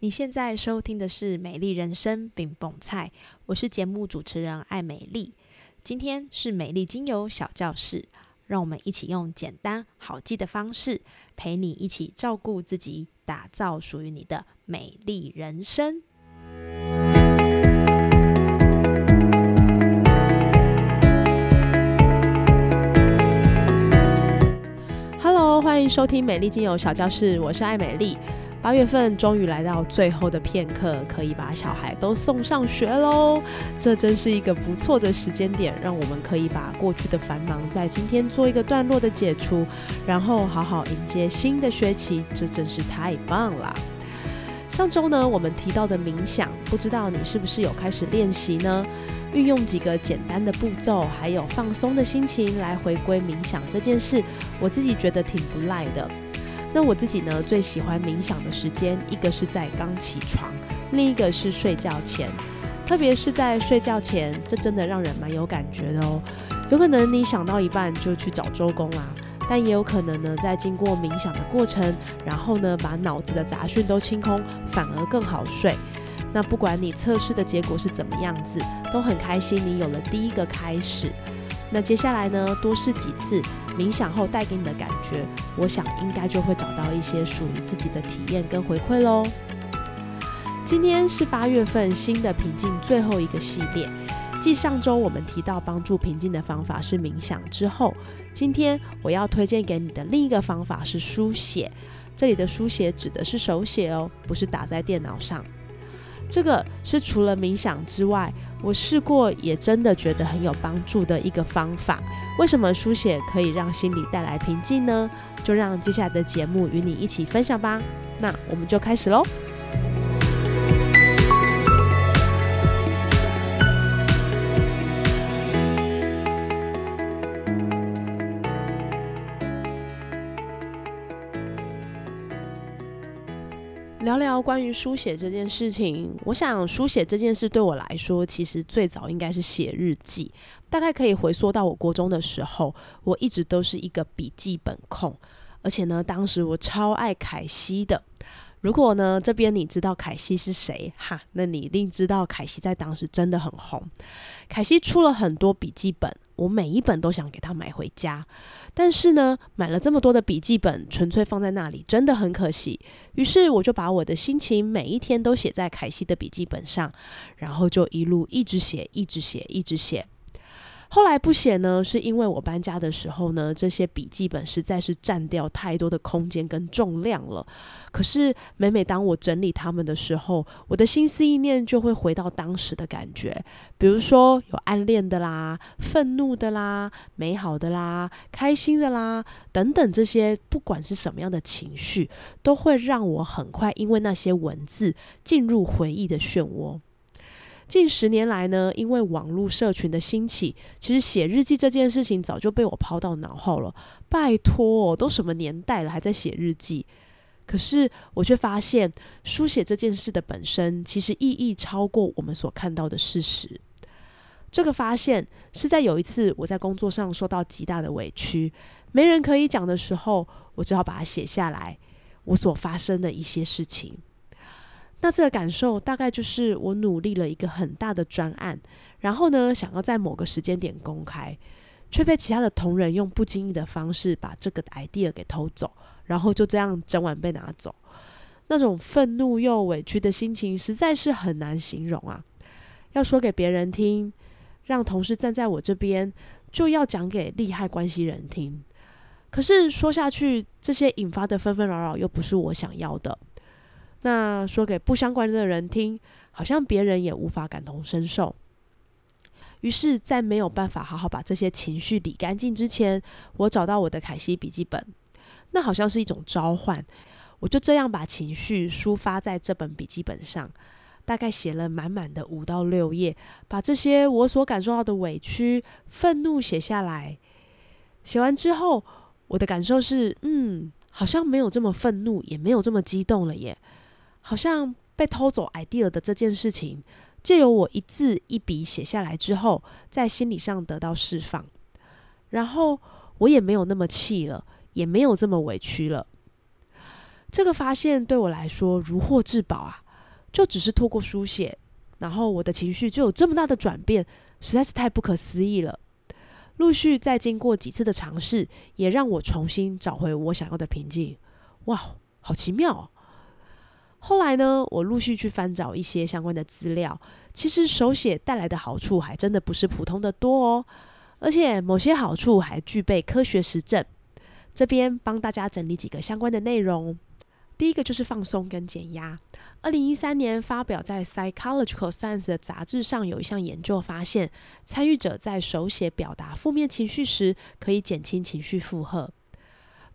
你现在收听的是《美丽人生》饼蹦菜，我是节目主持人艾美丽。今天是美丽精油小教室，让我们一起用简单好记的方式，陪你一起照顾自己，打造属于你的美丽人生。Hello，欢迎收听美丽精油小教室，我是艾美丽。八月份终于来到最后的片刻，可以把小孩都送上学喽。这真是一个不错的时间点，让我们可以把过去的繁忙在今天做一个段落的解除，然后好好迎接新的学期。这真是太棒了。上周呢，我们提到的冥想，不知道你是不是有开始练习呢？运用几个简单的步骤，还有放松的心情来回归冥想这件事，我自己觉得挺不赖的。那我自己呢，最喜欢冥想的时间，一个是在刚起床，另一个是睡觉前。特别是在睡觉前，这真的让人蛮有感觉的哦。有可能你想到一半就去找周公啦，但也有可能呢，在经过冥想的过程，然后呢，把脑子的杂讯都清空，反而更好睡。那不管你测试的结果是怎么样子，都很开心你有了第一个开始。那接下来呢，多试几次。冥想后带给你的感觉，我想应该就会找到一些属于自己的体验跟回馈喽。今天是八月份新的平静最后一个系列，继上周我们提到帮助平静的方法是冥想之后，今天我要推荐给你的另一个方法是书写。这里的书写指的是手写哦，不是打在电脑上。这个是除了冥想之外，我试过也真的觉得很有帮助的一个方法。为什么书写可以让心里带来平静呢？就让接下来的节目与你一起分享吧。那我们就开始喽。聊聊关于书写这件事情，我想书写这件事对我来说，其实最早应该是写日记。大概可以回溯到我国中的时候，我一直都是一个笔记本控，而且呢，当时我超爱凯西的。如果呢，这边你知道凯西是谁哈，那你一定知道凯西在当时真的很红。凯西出了很多笔记本，我每一本都想给他买回家，但是呢，买了这么多的笔记本，纯粹放在那里真的很可惜。于是我就把我的心情每一天都写在凯西的笔记本上，然后就一路一直写，一直写，一直写。后来不写呢，是因为我搬家的时候呢，这些笔记本实在是占掉太多的空间跟重量了。可是每每当我整理它们的时候，我的心思意念就会回到当时的感觉，比如说有暗恋的啦、愤怒的啦、美好的啦、开心的啦等等，这些不管是什么样的情绪，都会让我很快因为那些文字进入回忆的漩涡。近十年来呢，因为网络社群的兴起，其实写日记这件事情早就被我抛到脑后了。拜托，都什么年代了，还在写日记？可是我却发现，书写这件事的本身，其实意义超过我们所看到的事实。这个发现是在有一次我在工作上受到极大的委屈，没人可以讲的时候，我只好把它写下来，我所发生的一些事情。那这个感受大概就是我努力了一个很大的专案，然后呢，想要在某个时间点公开，却被其他的同仁用不经意的方式把这个 idea 给偷走，然后就这样整晚被拿走。那种愤怒又委屈的心情实在是很难形容啊！要说给别人听，让同事站在我这边，就要讲给利害关系人听。可是说下去，这些引发的纷纷扰扰又不是我想要的。那说给不相关的人听，好像别人也无法感同身受。于是，在没有办法好好把这些情绪理干净之前，我找到我的凯西笔记本，那好像是一种召唤。我就这样把情绪抒发在这本笔记本上，大概写了满满的五到六页，把这些我所感受到的委屈、愤怒写下来。写完之后，我的感受是，嗯，好像没有这么愤怒，也没有这么激动了耶。好像被偷走 idea 的这件事情，借由我一字一笔写下来之后，在心理上得到释放，然后我也没有那么气了，也没有这么委屈了。这个发现对我来说如获至宝啊！就只是透过书写，然后我的情绪就有这么大的转变，实在是太不可思议了。陆续再经过几次的尝试，也让我重新找回我想要的平静。哇，好奇妙哦！后来呢，我陆续去翻找一些相关的资料，其实手写带来的好处还真的不是普通的多哦，而且某些好处还具备科学实证。这边帮大家整理几个相关的内容。第一个就是放松跟减压。二零一三年发表在《Psychological Science》的杂志上，有一项研究发现，参与者在手写表达负面情绪时，可以减轻情绪负荷。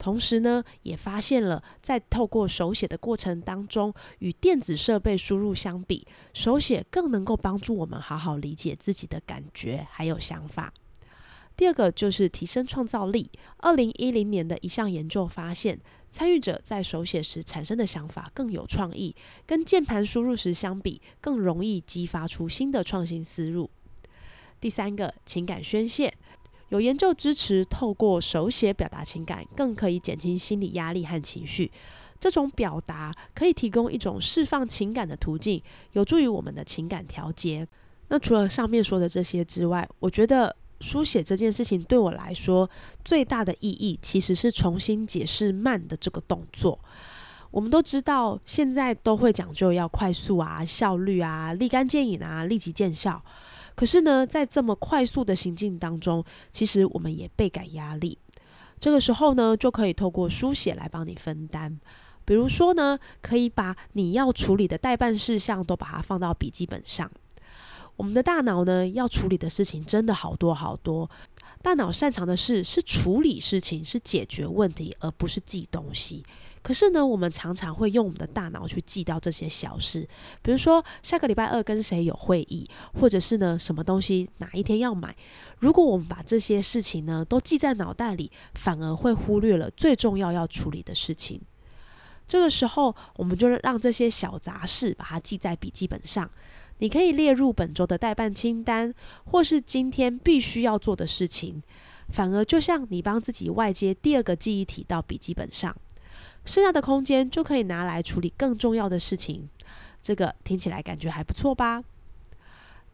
同时呢，也发现了在透过手写的过程当中，与电子设备输入相比，手写更能够帮助我们好好理解自己的感觉还有想法。第二个就是提升创造力。二零一零年的一项研究发现，参与者在手写时产生的想法更有创意，跟键盘输入时相比，更容易激发出新的创新思路。第三个，情感宣泄。有研究支持，透过手写表达情感，更可以减轻心理压力和情绪。这种表达可以提供一种释放情感的途径，有助于我们的情感调节。那除了上面说的这些之外，我觉得。书写这件事情对我来说最大的意义，其实是重新解释慢的这个动作。我们都知道，现在都会讲究要快速啊、效率啊、立竿见影啊、立即见效。可是呢，在这么快速的行进当中，其实我们也倍感压力。这个时候呢，就可以透过书写来帮你分担。比如说呢，可以把你要处理的代办事项都把它放到笔记本上。我们的大脑呢，要处理的事情真的好多好多。大脑擅长的事是处理事情，是解决问题，而不是记东西。可是呢，我们常常会用我们的大脑去记掉这些小事，比如说下个礼拜二跟谁有会议，或者是呢什么东西哪一天要买。如果我们把这些事情呢都记在脑袋里，反而会忽略了最重要要处理的事情。这个时候，我们就让这些小杂事把它记在笔记本上。你可以列入本周的代办清单，或是今天必须要做的事情。反而就像你帮自己外接第二个记忆体到笔记本上，剩下的空间就可以拿来处理更重要的事情。这个听起来感觉还不错吧？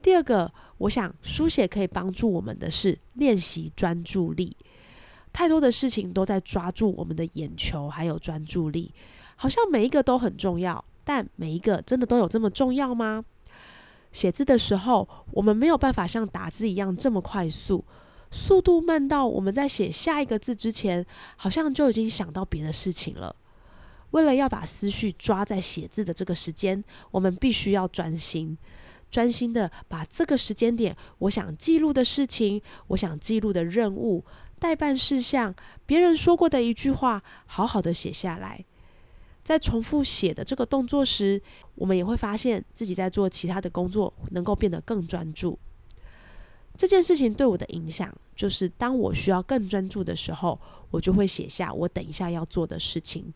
第二个，我想书写可以帮助我们的是练习专注力。太多的事情都在抓住我们的眼球，还有专注力，好像每一个都很重要，但每一个真的都有这么重要吗？写字的时候，我们没有办法像打字一样这么快速，速度慢到我们在写下一个字之前，好像就已经想到别的事情了。为了要把思绪抓在写字的这个时间，我们必须要专心，专心的把这个时间点，我想记录的事情，我想记录的任务、代办事项、别人说过的一句话，好好的写下来。在重复写的这个动作时，我们也会发现自己在做其他的工作能够变得更专注。这件事情对我的影响，就是当我需要更专注的时候，我就会写下我等一下要做的事情。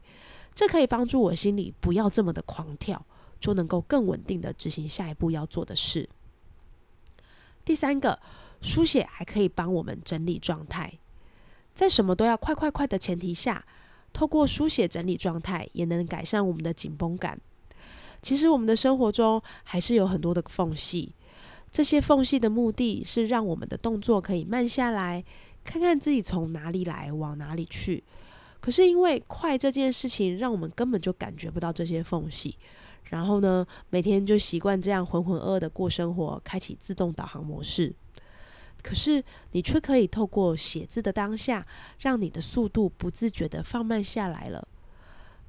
这可以帮助我心里不要这么的狂跳，就能够更稳定的执行下一步要做的事。第三个，书写还可以帮我们整理状态，在什么都要快快快的前提下。透过书写整理状态，也能改善我们的紧绷感。其实我们的生活中还是有很多的缝隙，这些缝隙的目的是让我们的动作可以慢下来，看看自己从哪里来，往哪里去。可是因为快这件事情，让我们根本就感觉不到这些缝隙。然后呢，每天就习惯这样浑浑噩噩的过生活，开启自动导航模式。可是，你却可以透过写字的当下，让你的速度不自觉的放慢下来了。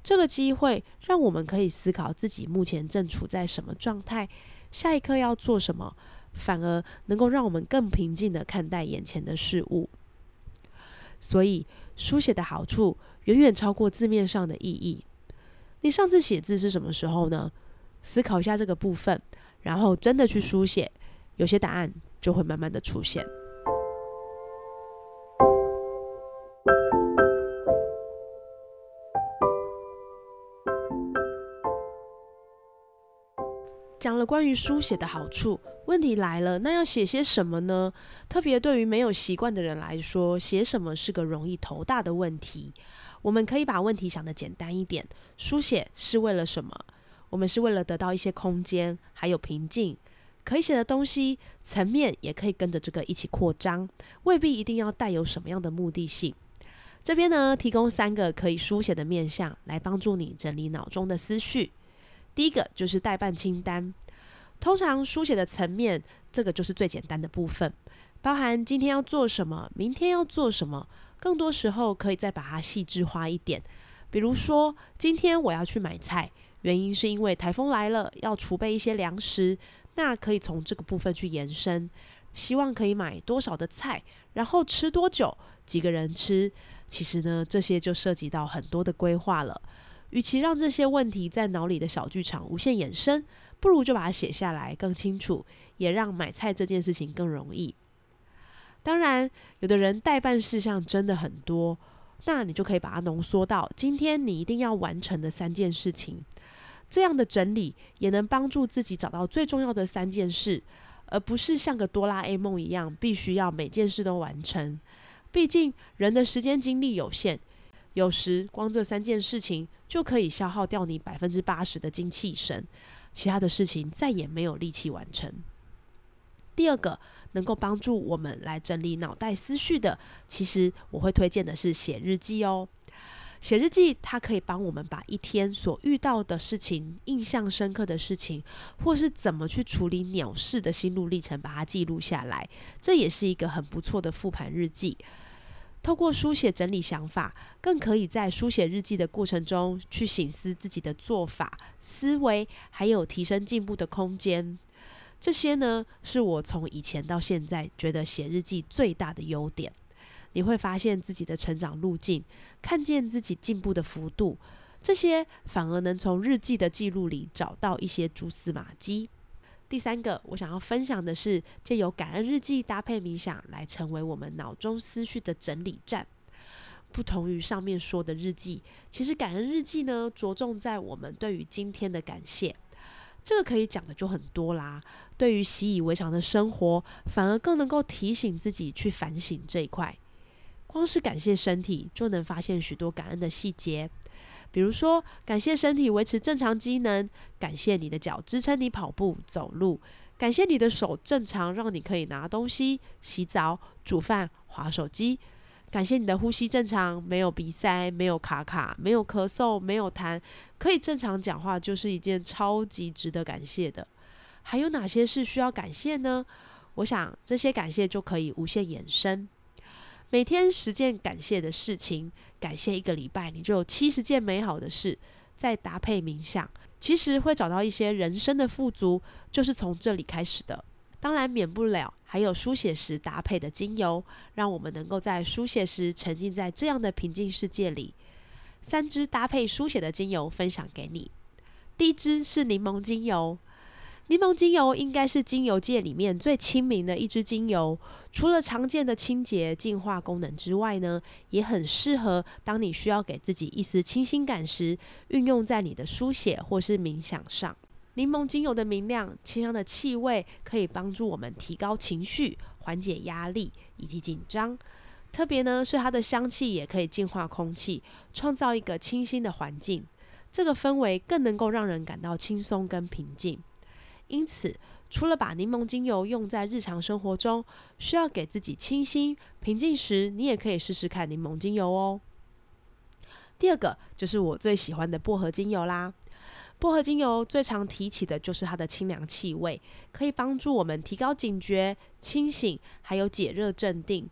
这个机会让我们可以思考自己目前正处在什么状态，下一刻要做什么，反而能够让我们更平静的看待眼前的事物。所以，书写的好处远远超过字面上的意义。你上次写字是什么时候呢？思考一下这个部分，然后真的去书写，有些答案。就会慢慢的出现。讲了关于书写的好处，问题来了，那要写些什么呢？特别对于没有习惯的人来说，写什么是个容易头大的问题。我们可以把问题想得简单一点：书写是为了什么？我们是为了得到一些空间，还有平静。可以写的东西层面也可以跟着这个一起扩张，未必一定要带有什么样的目的性。这边呢，提供三个可以书写的面向，来帮助你整理脑中的思绪。第一个就是代办清单，通常书写的层面，这个就是最简单的部分，包含今天要做什么，明天要做什么。更多时候可以再把它细致化一点，比如说今天我要去买菜，原因是因为台风来了，要储备一些粮食。那可以从这个部分去延伸，希望可以买多少的菜，然后吃多久，几个人吃。其实呢，这些就涉及到很多的规划了。与其让这些问题在脑里的小剧场无限延伸，不如就把它写下来更清楚，也让买菜这件事情更容易。当然，有的人代办事项真的很多，那你就可以把它浓缩到今天你一定要完成的三件事情。这样的整理也能帮助自己找到最重要的三件事，而不是像个哆啦 A 梦一样，必须要每件事都完成。毕竟人的时间精力有限，有时光这三件事情就可以消耗掉你百分之八十的精气神，其他的事情再也没有力气完成。第二个能够帮助我们来整理脑袋思绪的，其实我会推荐的是写日记哦。写日记，它可以帮我们把一天所遇到的事情、印象深刻的事情，或是怎么去处理鸟事的心路历程，把它记录下来。这也是一个很不错的复盘日记。透过书写整理想法，更可以在书写日记的过程中去醒思自己的做法、思维，还有提升进步的空间。这些呢，是我从以前到现在觉得写日记最大的优点。你会发现自己的成长路径，看见自己进步的幅度，这些反而能从日记的记录里找到一些蛛丝马迹。第三个，我想要分享的是，借由感恩日记搭配冥想，来成为我们脑中思绪的整理站。不同于上面说的日记，其实感恩日记呢，着重在我们对于今天的感谢。这个可以讲的就很多啦。对于习以为常的生活，反而更能够提醒自己去反省这一块。光是感谢身体，就能发现许多感恩的细节。比如说，感谢身体维持正常机能；感谢你的脚支撑你跑步走路；感谢你的手正常，让你可以拿东西、洗澡、煮饭、划手机；感谢你的呼吸正常，没有鼻塞、没有卡卡、没有咳嗽、没有痰，可以正常讲话，就是一件超级值得感谢的。还有哪些是需要感谢呢？我想这些感谢就可以无限延伸。每天十件感谢的事情，感谢一个礼拜，你就有七十件美好的事。再搭配冥想，其实会找到一些人生的富足，就是从这里开始的。当然，免不了还有书写时搭配的精油，让我们能够在书写时沉浸在这样的平静世界里。三支搭配书写的精油分享给你，第一支是柠檬精油。柠檬精油应该是精油界里面最亲民的一支精油，除了常见的清洁净化功能之外呢，也很适合当你需要给自己一丝清新感时，运用在你的书写或是冥想上。柠檬精油的明亮、清香的气味，可以帮助我们提高情绪、缓解压力以及紧张。特别呢是它的香气也可以净化空气，创造一个清新的环境，这个氛围更能够让人感到轻松跟平静。因此，除了把柠檬精油用在日常生活中，需要给自己清新平静时，你也可以试试看柠檬精油哦。第二个就是我最喜欢的薄荷精油啦。薄荷精油最常提起的就是它的清凉气味，可以帮助我们提高警觉、清醒，还有解热镇定。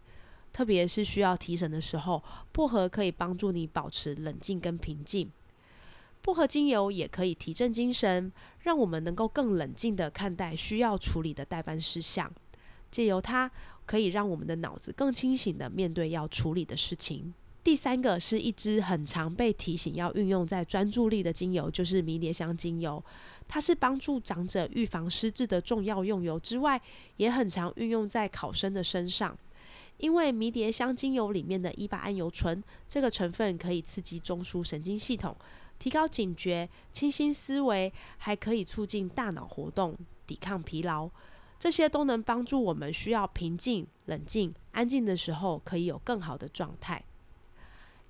特别是需要提神的时候，薄荷可以帮助你保持冷静跟平静。薄荷精油也可以提振精神，让我们能够更冷静的看待需要处理的代办事项。借由它，可以让我们的脑子更清醒的面对要处理的事情。第三个是一支很常被提醒要运用在专注力的精油，就是迷迭香精油。它是帮助长者预防失智的重要用油之外，也很常运用在考生的身上。因为迷迭香精油里面的伊巴胺油醇这个成分可以刺激中枢神经系统。提高警觉、清新思维，还可以促进大脑活动、抵抗疲劳，这些都能帮助我们需要平静、冷静、安静的时候，可以有更好的状态。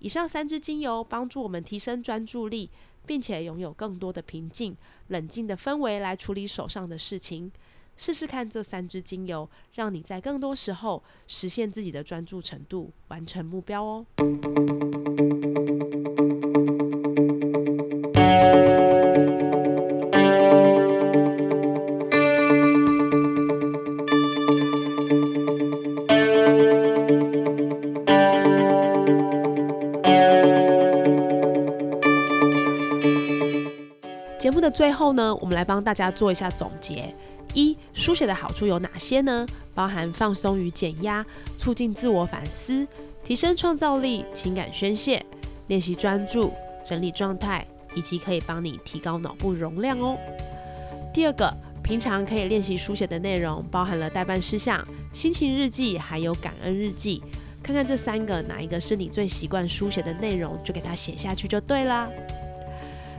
以上三支精油帮助我们提升专注力，并且拥有更多的平静，冷静的氛围来处理手上的事情。试试看这三支精油，让你在更多时候实现自己的专注程度，完成目标哦。的最后呢，我们来帮大家做一下总结。一、书写的好处有哪些呢？包含放松与减压，促进自我反思，提升创造力，情感宣泄，练习专注，整理状态，以及可以帮你提高脑部容量哦。第二个，平常可以练习书写的内容，包含了代办事项、心情日记，还有感恩日记。看看这三个哪一个是你最习惯书写的内容，就给它写下去就对啦。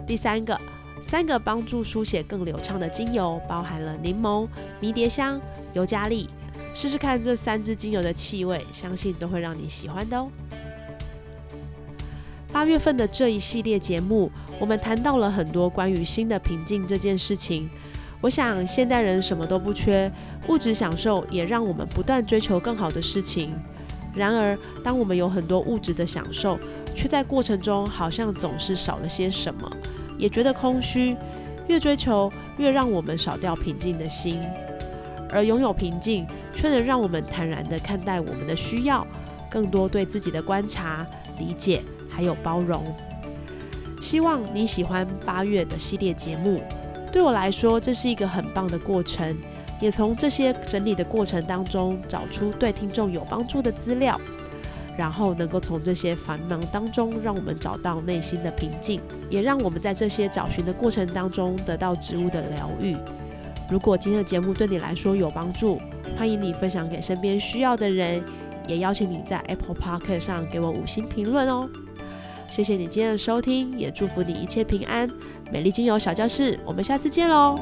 第三个。三个帮助书写更流畅的精油，包含了柠檬、迷迭香、尤加利。试试看这三支精油的气味，相信都会让你喜欢的哦。八月份的这一系列节目，我们谈到了很多关于新的平静这件事情。我想，现代人什么都不缺，物质享受也让我们不断追求更好的事情。然而，当我们有很多物质的享受，却在过程中好像总是少了些什么。也觉得空虚，越追求越让我们少掉平静的心，而拥有平静，却能让我们坦然地看待我们的需要，更多对自己的观察、理解还有包容。希望你喜欢八月的系列节目，对我来说这是一个很棒的过程，也从这些整理的过程当中找出对听众有帮助的资料。然后能够从这些繁忙当中，让我们找到内心的平静，也让我们在这些找寻的过程当中得到植物的疗愈。如果今天的节目对你来说有帮助，欢迎你分享给身边需要的人，也邀请你在 Apple Park 上给我五星评论哦。谢谢你今天的收听，也祝福你一切平安。美丽精油小教室，我们下次见喽。